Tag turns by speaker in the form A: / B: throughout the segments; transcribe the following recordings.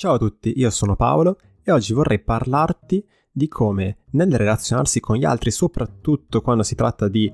A: Ciao a tutti, io sono Paolo e oggi vorrei parlarti di come nel relazionarsi con gli altri, soprattutto quando si tratta di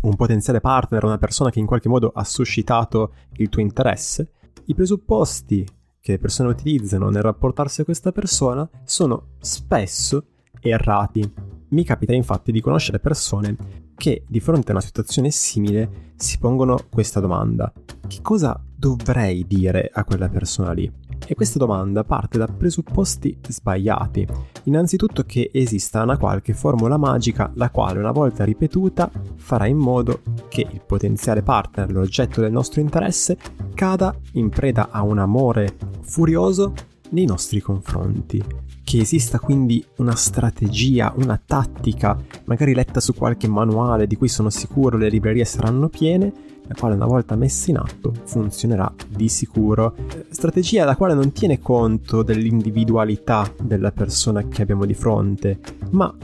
A: un potenziale partner, una persona che in qualche modo ha suscitato il tuo interesse, i presupposti che le persone utilizzano nel rapportarsi a questa persona sono spesso errati. Mi capita infatti di conoscere persone che di fronte a una situazione simile si pongono questa domanda. Che cosa dovrei dire a quella persona lì? E questa domanda parte da presupposti sbagliati. Innanzitutto che esista una qualche formula magica la quale una volta ripetuta farà in modo che il potenziale partner, l'oggetto del nostro interesse, cada in preda a un amore furioso nei nostri confronti. Che esista quindi una strategia, una tattica, magari letta su qualche manuale di cui sono sicuro le librerie saranno piene, la quale una volta messa in atto funzionerà di sicuro. Strategia la quale non tiene conto dell'individualità della persona che abbiamo di fronte, ma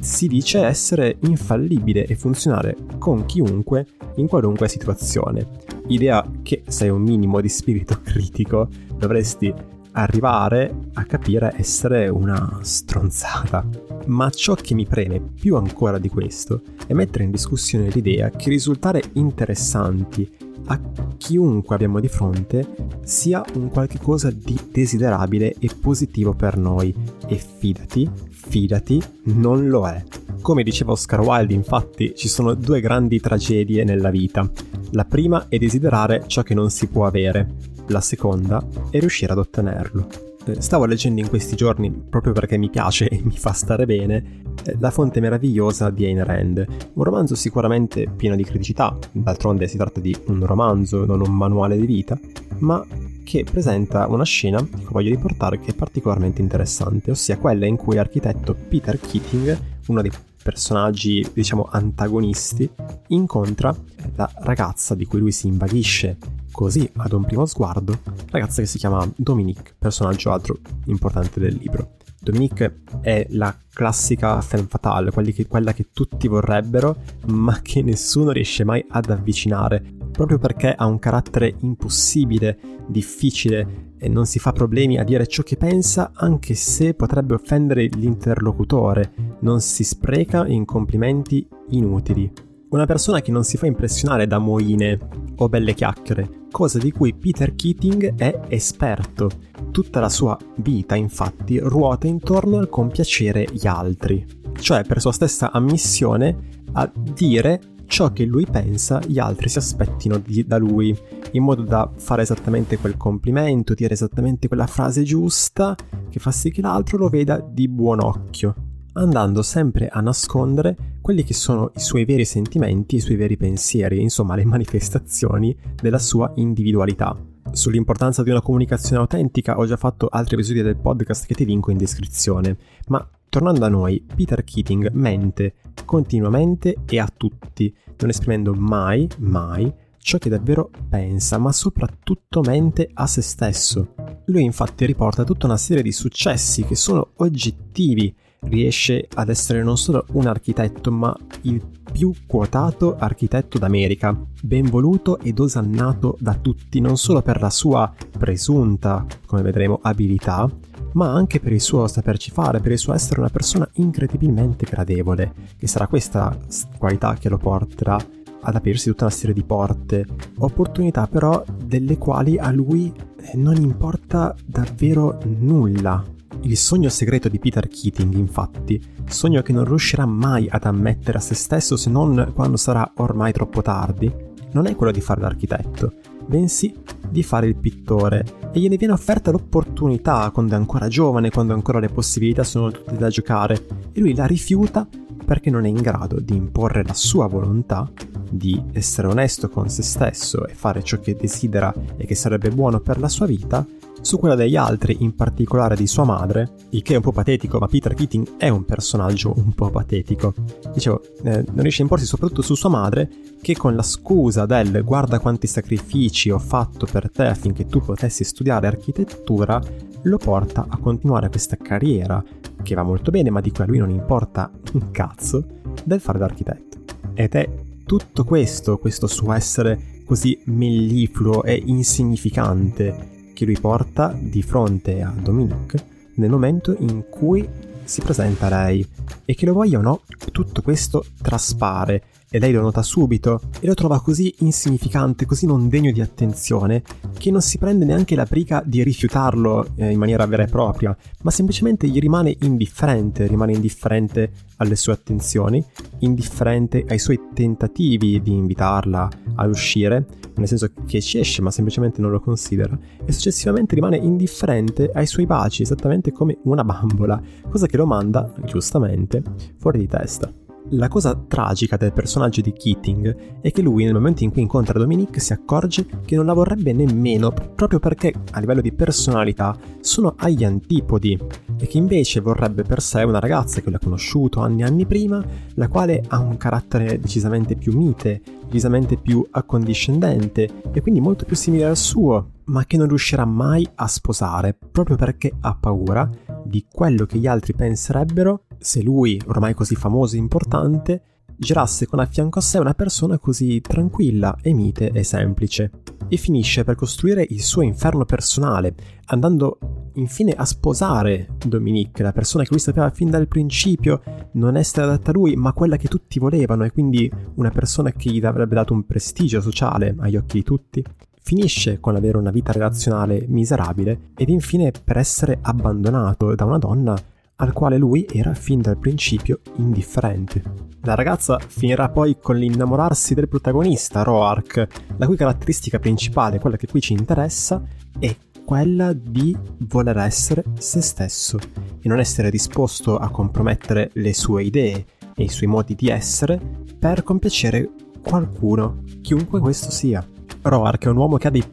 A: si dice essere infallibile e funzionare con chiunque in qualunque situazione. Idea che se hai un minimo di spirito critico dovresti arrivare a capire essere una stronzata. Ma ciò che mi preme più ancora di questo è mettere in discussione l'idea che risultare interessanti a chiunque abbiamo di fronte sia un qualche cosa di desiderabile e positivo per noi e fidati, fidati, non lo è. Come diceva Oscar Wilde, infatti, ci sono due grandi tragedie nella vita. La prima è desiderare ciò che non si può avere, la seconda è riuscire ad ottenerlo. Eh, stavo leggendo in questi giorni, proprio perché mi piace e mi fa stare bene, eh, La fonte meravigliosa di Ayn Rand, un romanzo sicuramente pieno di criticità, d'altronde si tratta di un romanzo, non un manuale di vita, ma che presenta una scena che voglio riportare che è particolarmente interessante, ossia quella in cui l'architetto Peter Keating, uno dei personaggi, diciamo, antagonisti, incontra la ragazza di cui lui si invaghisce così ad un primo sguardo, ragazza che si chiama Dominique, personaggio altro importante del libro. Dominique è la classica femme fatale, che, quella che tutti vorrebbero, ma che nessuno riesce mai ad avvicinare, proprio perché ha un carattere impossibile, difficile e non si fa problemi a dire ciò che pensa, anche se potrebbe offendere l'interlocutore, non si spreca in complimenti inutili. Una persona che non si fa impressionare da moine o belle chiacchiere, cosa di cui Peter Keating è esperto. Tutta la sua vita, infatti, ruota intorno al compiacere gli altri, cioè per sua stessa ammissione a dire ciò che lui pensa gli altri si aspettino di, da lui, in modo da fare esattamente quel complimento, dire esattamente quella frase giusta che fa sì che l'altro lo veda di buon occhio andando sempre a nascondere quelli che sono i suoi veri sentimenti, i suoi veri pensieri, insomma le manifestazioni della sua individualità. Sull'importanza di una comunicazione autentica ho già fatto altri episodi del podcast che ti linko in descrizione, ma tornando a noi, Peter Keating mente continuamente e a tutti, non esprimendo mai, mai ciò che davvero pensa, ma soprattutto mente a se stesso. Lui infatti riporta tutta una serie di successi che sono oggettivi riesce ad essere non solo un architetto, ma il più quotato architetto d'America, ben voluto ed osannato da tutti, non solo per la sua presunta, come vedremo, abilità, ma anche per il suo saperci fare, per il suo essere una persona incredibilmente gradevole, che sarà questa qualità che lo porterà ad aprirsi tutta una serie di porte, opportunità però delle quali a lui non importa davvero nulla, il sogno segreto di Peter Keating, infatti, sogno che non riuscirà mai ad ammettere a se stesso se non quando sarà ormai troppo tardi, non è quello di fare l'architetto, bensì di fare il pittore e gliene viene offerta l'opportunità quando è ancora giovane, quando ancora le possibilità sono tutte da giocare e lui la rifiuta perché non è in grado di imporre la sua volontà di essere onesto con se stesso e fare ciò che desidera e che sarebbe buono per la sua vita su quella degli altri, in particolare di sua madre, il che è un po' patetico, ma Peter Keating è un personaggio un po' patetico. Dicevo, eh, non riesce a imporsi soprattutto su sua madre, che con la scusa del guarda quanti sacrifici ho fatto per te affinché tu potessi studiare architettura, lo porta a continuare questa carriera, che va molto bene, ma di cui a lui non importa un cazzo, del fare l'architetto. Ed è tutto questo, questo suo essere così mellifluo e insignificante, che lui porta di fronte a Dominique nel momento in cui si presenta a lei e che lo voglia o no, tutto questo traspare e lei lo nota subito e lo trova così insignificante, così non degno di attenzione, che non si prende neanche la briga di rifiutarlo eh, in maniera vera e propria, ma semplicemente gli rimane indifferente, rimane indifferente alle sue attenzioni, indifferente ai suoi tentativi di invitarla ad uscire, nel senso che ci esce ma semplicemente non lo considera, e successivamente rimane indifferente ai suoi baci, esattamente come una bambola, cosa che lo manda, giustamente, fuori di testa. La cosa tragica del personaggio di Keating è che lui nel momento in cui incontra Dominique si accorge che non la vorrebbe nemmeno proprio perché a livello di personalità sono agli antipodi e che invece vorrebbe per sé una ragazza che lui ha conosciuto anni e anni prima, la quale ha un carattere decisamente più mite, decisamente più accondiscendente e quindi molto più simile al suo, ma che non riuscirà mai a sposare proprio perché ha paura di quello che gli altri penserebbero se lui, ormai così famoso e importante, girasse con a fianco a sé una persona così tranquilla e mite e semplice. E finisce per costruire il suo inferno personale, andando infine a sposare Dominique, la persona che lui sapeva fin dal principio non essere adatta a lui, ma quella che tutti volevano, e quindi una persona che gli avrebbe dato un prestigio sociale agli occhi di tutti. Finisce con avere una vita relazionale miserabile ed infine per essere abbandonato da una donna al quale lui era fin dal principio indifferente. La ragazza finirà poi con l'innamorarsi del protagonista, Roark, la cui caratteristica principale, quella che qui ci interessa, è quella di voler essere se stesso e non essere disposto a compromettere le sue idee e i suoi modi di essere per compiacere qualcuno, chiunque questo sia. Roark è un uomo che ha dei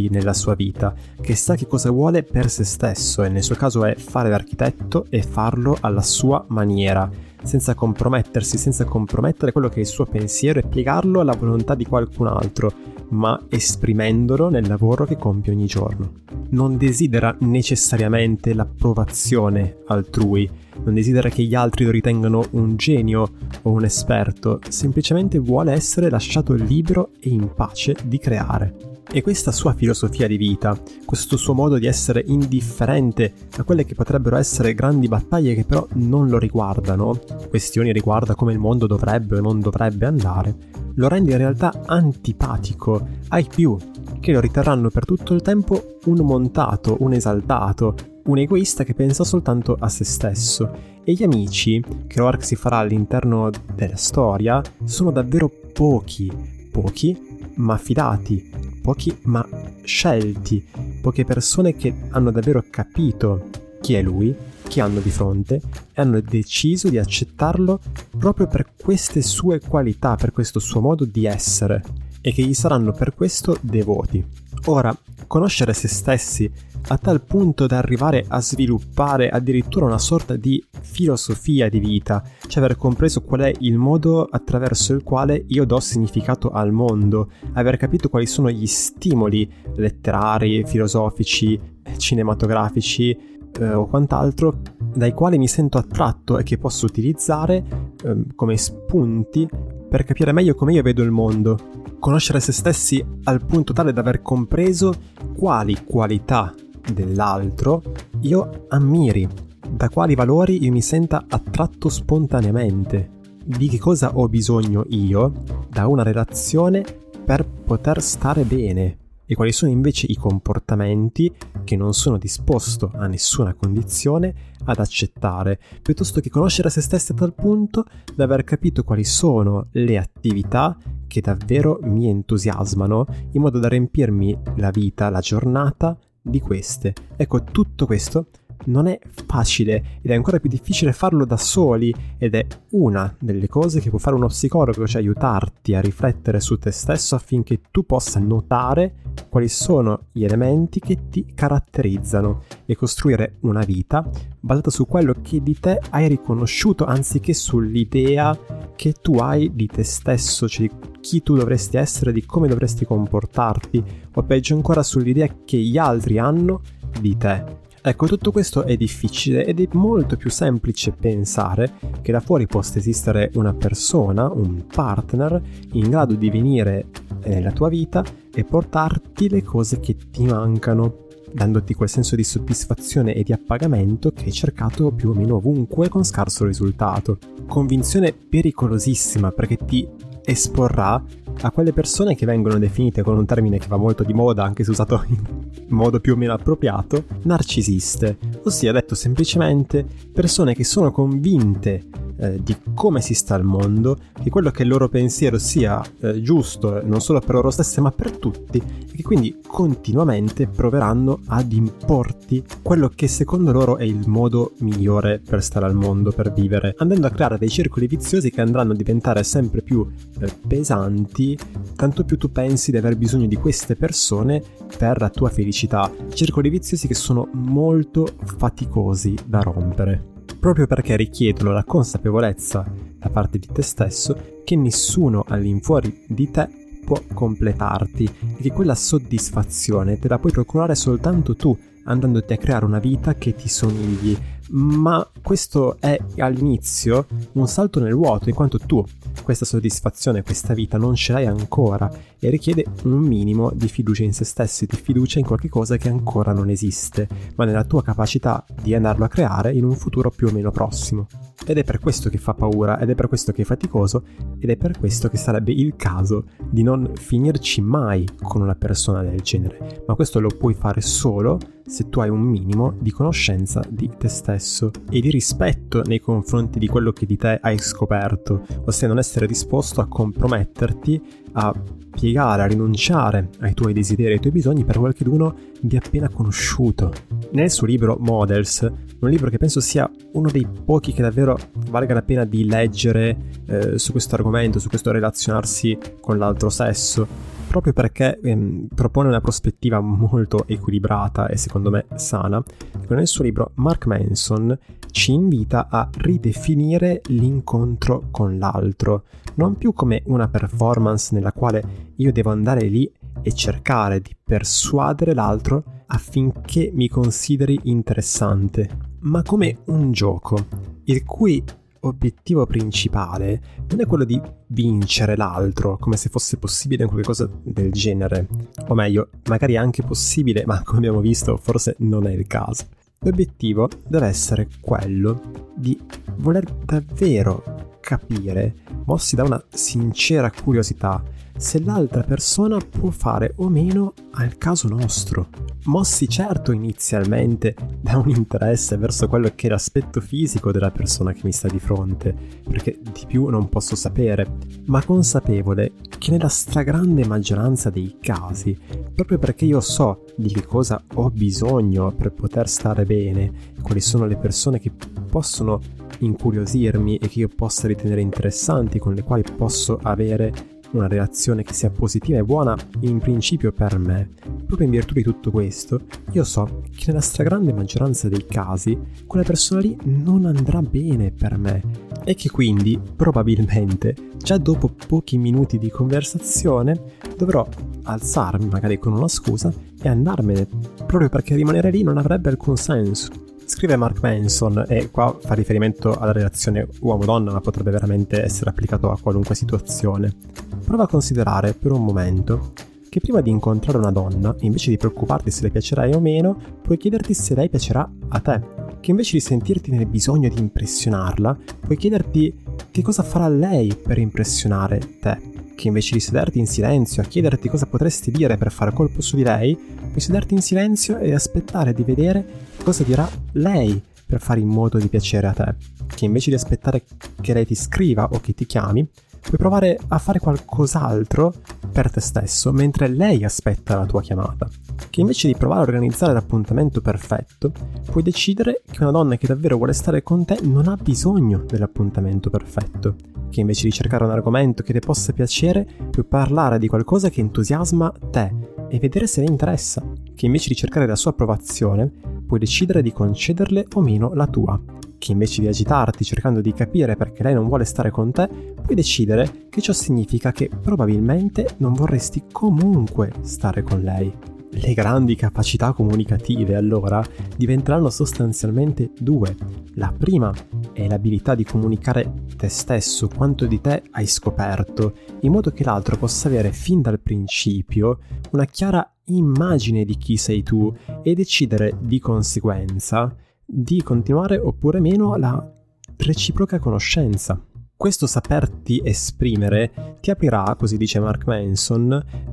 A: progetti nella sua vita, che sa che cosa vuole per se stesso e nel suo caso è fare l'architetto e farlo alla sua maniera, senza compromettersi, senza compromettere quello che è il suo pensiero e piegarlo alla volontà di qualcun altro, ma esprimendolo nel lavoro che compie ogni giorno. Non desidera necessariamente l'approvazione altrui, non desidera che gli altri lo ritengano un genio o un esperto, semplicemente vuole essere lasciato libero e in pace di creare. E questa sua filosofia di vita, questo suo modo di essere indifferente a quelle che potrebbero essere grandi battaglie che però non lo riguardano, questioni riguardo a come il mondo dovrebbe o non dovrebbe andare, lo rende in realtà antipatico ai più, che lo riterranno per tutto il tempo un montato, un esaltato, un egoista che pensa soltanto a se stesso. E gli amici che Roark si farà all'interno della storia sono davvero pochi, pochi ma fidati, pochi ma scelti, poche persone che hanno davvero capito chi è lui, chi hanno di fronte e hanno deciso di accettarlo proprio per queste sue qualità, per questo suo modo di essere e che gli saranno per questo devoti. Ora, conoscere se stessi a tal punto da arrivare a sviluppare addirittura una sorta di filosofia di vita, cioè aver compreso qual è il modo attraverso il quale io do significato al mondo, aver capito quali sono gli stimoli letterari, filosofici, cinematografici eh, o quant'altro dai quali mi sento attratto e che posso utilizzare eh, come spunti per capire meglio come io vedo il mondo, conoscere se stessi al punto tale da aver compreso quali qualità dell'altro io ammiri, da quali valori io mi senta attratto spontaneamente, di che cosa ho bisogno io da una relazione per poter stare bene e quali sono invece i comportamenti che non sono disposto a nessuna condizione ad accettare, piuttosto che conoscere se stessi a tal punto da aver capito quali sono le attività che davvero mi entusiasmano in modo da riempirmi la vita, la giornata di queste. Ecco, tutto questo non è facile ed è ancora più difficile farlo da soli ed è una delle cose che può fare uno psicologo, cioè aiutarti a riflettere su te stesso affinché tu possa notare quali sono gli elementi che ti caratterizzano e costruire una vita basata su quello che di te hai riconosciuto anziché sull'idea che tu hai di te stesso, cioè di chi tu dovresti essere, di come dovresti comportarti o peggio ancora sull'idea che gli altri hanno di te. Ecco, tutto questo è difficile ed è molto più semplice pensare che da fuori possa esistere una persona, un partner, in grado di venire nella tua vita e portarti le cose che ti mancano, dandoti quel senso di soddisfazione e di appagamento che hai cercato più o meno ovunque con scarso risultato. Convinzione pericolosissima perché ti esporrà a quelle persone che vengono definite con un termine che va molto di moda, anche se usato in modo più o meno appropriato, narcisiste, ossia detto semplicemente persone che sono convinte eh, di come si sta al mondo, che quello che il loro pensiero sia eh, giusto non solo per loro stesse ma per tutti e che quindi continuamente proveranno ad importi quello che secondo loro è il modo migliore per stare al mondo, per vivere, andando a creare dei circoli viziosi che andranno a diventare sempre più eh, pesanti, tanto più tu pensi di aver bisogno di queste persone per la tua felicità, circoli viziosi che sono molto faticosi da rompere proprio perché richiedono la consapevolezza da parte di te stesso che nessuno all'infuori di te può completarti e che quella soddisfazione te la puoi procurare soltanto tu andandoti a creare una vita che ti somigli. Ma questo è all'inizio un salto nel vuoto, in quanto tu questa soddisfazione, questa vita non ce l'hai ancora e richiede un minimo di fiducia in se stesso, di fiducia in qualche cosa che ancora non esiste, ma nella tua capacità di andarlo a creare in un futuro più o meno prossimo. Ed è per questo che fa paura, ed è per questo che è faticoso, ed è per questo che sarebbe il caso di non finirci mai con una persona del genere, ma questo lo puoi fare solo se tu hai un minimo di conoscenza di te stesso e di rispetto nei confronti di quello che di te hai scoperto, ossia non essere disposto a comprometterti, a piegare, a rinunciare ai tuoi desideri ai tuoi bisogni per qualcuno di appena conosciuto. Nel suo libro Models, un libro che penso sia uno dei pochi che davvero valga la pena di leggere eh, su questo argomento, su questo relazionarsi con l'altro sesso, proprio perché ehm, propone una prospettiva molto equilibrata e secondo me sana. Nel suo libro Mark Manson ci invita a ridefinire l'incontro con l'altro, non più come una performance nella quale io devo andare lì e cercare di persuadere l'altro affinché mi consideri interessante, ma come un gioco, il cui obiettivo principale non è quello di vincere l'altro, come se fosse possibile qualcosa del genere. O meglio, magari anche possibile, ma come abbiamo visto forse non è il caso. L'obiettivo deve essere quello di voler davvero capire, mossi da una sincera curiosità, se l'altra persona può fare o meno al caso nostro. Mossi certo inizialmente da un interesse verso quello che è l'aspetto fisico della persona che mi sta di fronte, perché di più non posso sapere, ma consapevole che nella stragrande maggioranza dei casi, proprio perché io so di che cosa ho bisogno per poter stare bene, quali sono le persone che possono incuriosirmi e che io possa ritenere interessanti, con le quali posso avere una reazione che sia positiva e buona in principio per me. Proprio in virtù di tutto questo, io so che nella stragrande maggioranza dei casi quella persona lì non andrà bene per me e che quindi probabilmente già dopo pochi minuti di conversazione dovrò alzarmi magari con una scusa e andarmene proprio perché rimanere lì non avrebbe alcun senso. Scrive Mark Manson, e qua fa riferimento alla relazione uomo-donna, ma potrebbe veramente essere applicato a qualunque situazione. Prova a considerare per un momento che prima di incontrare una donna, invece di preoccuparti se le piacerai o meno, puoi chiederti se lei piacerà a te. Che invece di sentirti nel bisogno di impressionarla, puoi chiederti che cosa farà lei per impressionare te. Che invece di sederti in silenzio a chiederti cosa potresti dire per fare colpo su di lei, puoi sederti in silenzio e aspettare di vedere cosa dirà lei per fare in modo di piacere a te. Che invece di aspettare che lei ti scriva o che ti chiami, puoi provare a fare qualcos'altro per te stesso mentre lei aspetta la tua chiamata. Che invece di provare a organizzare l'appuntamento perfetto, puoi decidere che una donna che davvero vuole stare con te non ha bisogno dell'appuntamento perfetto. Che invece di cercare un argomento che ti possa piacere, puoi parlare di qualcosa che entusiasma te e vedere se le interessa. Che invece di cercare la sua approvazione, puoi decidere di concederle o meno la tua che invece di agitarti cercando di capire perché lei non vuole stare con te, puoi decidere che ciò significa che probabilmente non vorresti comunque stare con lei. Le grandi capacità comunicative allora diventeranno sostanzialmente due. La prima è l'abilità di comunicare te stesso, quanto di te hai scoperto, in modo che l'altro possa avere fin dal principio una chiara immagine di chi sei tu e decidere di conseguenza di continuare oppure meno la reciproca conoscenza. Questo saperti esprimere ti aprirà, così dice Mark Manson,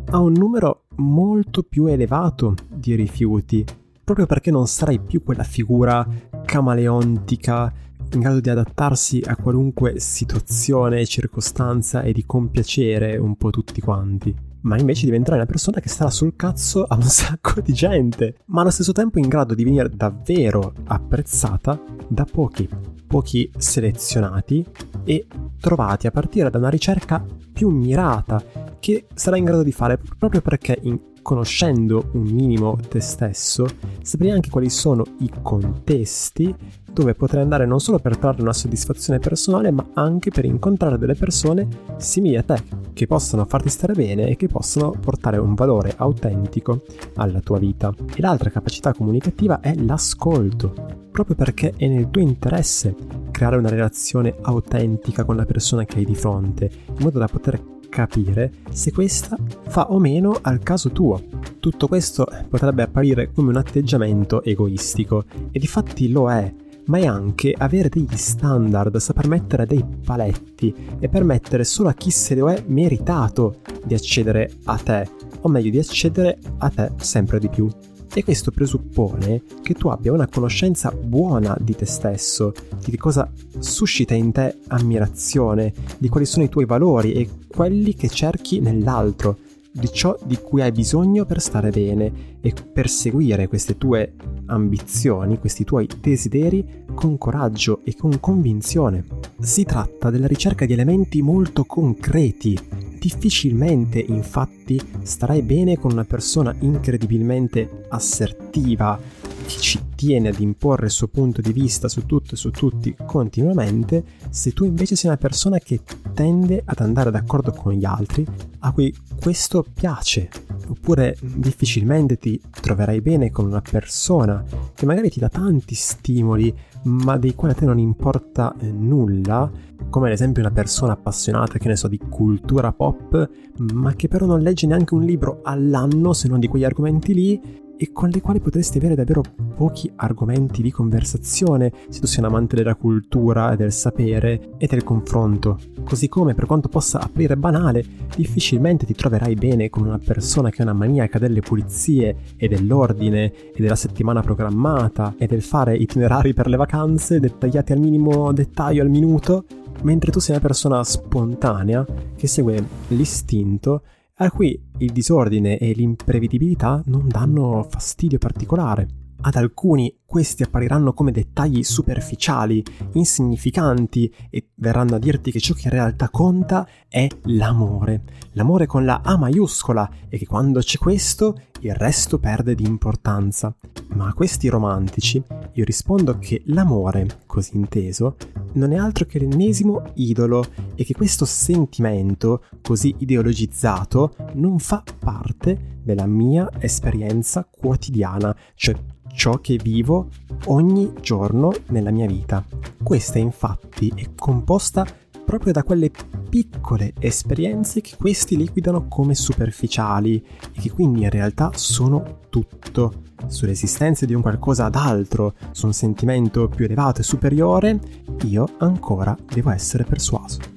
A: a un numero molto più elevato di rifiuti, proprio perché non sarai più quella figura camaleontica in grado di adattarsi a qualunque situazione circostanza e di compiacere un po' tutti quanti. Ma invece diventerai una persona che starà sul cazzo a un sacco di gente, ma allo stesso tempo in grado di venire davvero apprezzata da pochi pochi selezionati e trovati a partire da una ricerca più mirata che sarai in grado di fare proprio perché in, conoscendo un minimo te stesso saprai anche quali sono i contesti dove potrai andare non solo per trarre una soddisfazione personale ma anche per incontrare delle persone simili a te che possano farti stare bene e che possano portare un valore autentico alla tua vita. E l'altra capacità comunicativa è l'ascolto proprio perché è nel tuo interesse creare una relazione autentica con la persona che hai di fronte, in modo da poter capire se questa fa o meno al caso tuo. Tutto questo potrebbe apparire come un atteggiamento egoistico, e di fatti lo è, ma è anche avere degli standard, saper mettere dei paletti e permettere solo a chi se lo è meritato di accedere a te, o meglio di accedere a te sempre di più. E questo presuppone che tu abbia una conoscenza buona di te stesso, di che cosa suscita in te ammirazione, di quali sono i tuoi valori e quelli che cerchi nell'altro, di ciò di cui hai bisogno per stare bene e perseguire queste tue ambizioni, questi tuoi desideri con coraggio e con convinzione. Si tratta della ricerca di elementi molto concreti Difficilmente, infatti, starai bene con una persona incredibilmente assertiva, ci tiene ad imporre il suo punto di vista su tutto e su tutti continuamente, se tu invece sei una persona che tende ad andare d'accordo con gli altri, a cui questo piace, oppure difficilmente ti troverai bene con una persona che magari ti dà tanti stimoli, ma dei quali a te non importa eh, nulla, come ad esempio una persona appassionata, che ne so, di cultura pop, ma che però non legge neanche un libro all'anno se non di quegli argomenti lì, e con le quali potresti avere davvero pochi argomenti di conversazione se tu sei un amante della cultura, del sapere e del confronto. Così come, per quanto possa apparire banale, difficilmente ti troverai bene con una persona che è una maniaca delle pulizie e dell'ordine e della settimana programmata e del fare itinerari per le vacanze dettagliati al minimo dettaglio al minuto, mentre tu sei una persona spontanea che segue l'istinto a cui il disordine e l'imprevedibilità non danno fastidio particolare. Ad alcuni questi appariranno come dettagli superficiali, insignificanti e verranno a dirti che ciò che in realtà conta è l'amore. L'amore con la A maiuscola e che quando c'è questo il resto perde di importanza. Ma a questi romantici io rispondo che l'amore, così inteso, non è altro che l'ennesimo idolo e che questo sentimento, così ideologizzato, non fa parte della mia esperienza quotidiana, cioè ciò che vivo ogni giorno nella mia vita. Questa infatti è composta proprio da quelle piccole esperienze che questi liquidano come superficiali e che quindi in realtà sono tutto. Sull'esistenza di un qualcosa d'altro, su un sentimento più elevato e superiore, io ancora devo essere persuaso.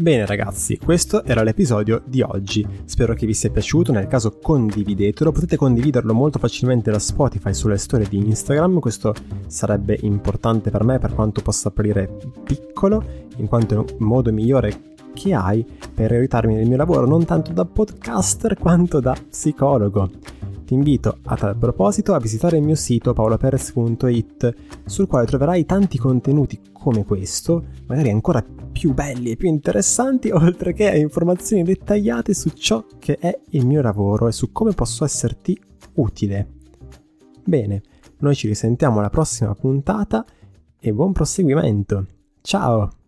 A: Bene ragazzi, questo era l'episodio di oggi. Spero che vi sia piaciuto, nel caso condividetelo, potete condividerlo molto facilmente da Spotify sulle storie di Instagram, questo sarebbe importante per me per quanto possa apparire piccolo, in quanto è un modo migliore che hai per aiutarmi nel mio lavoro non tanto da podcaster quanto da psicologo. Ti invito a tal proposito a visitare il mio sito paoloperez.it sul quale troverai tanti contenuti come questo, magari ancora più belli e più interessanti, oltre che informazioni dettagliate su ciò che è il mio lavoro e su come posso esserti utile. Bene, noi ci risentiamo alla prossima puntata e buon proseguimento. Ciao!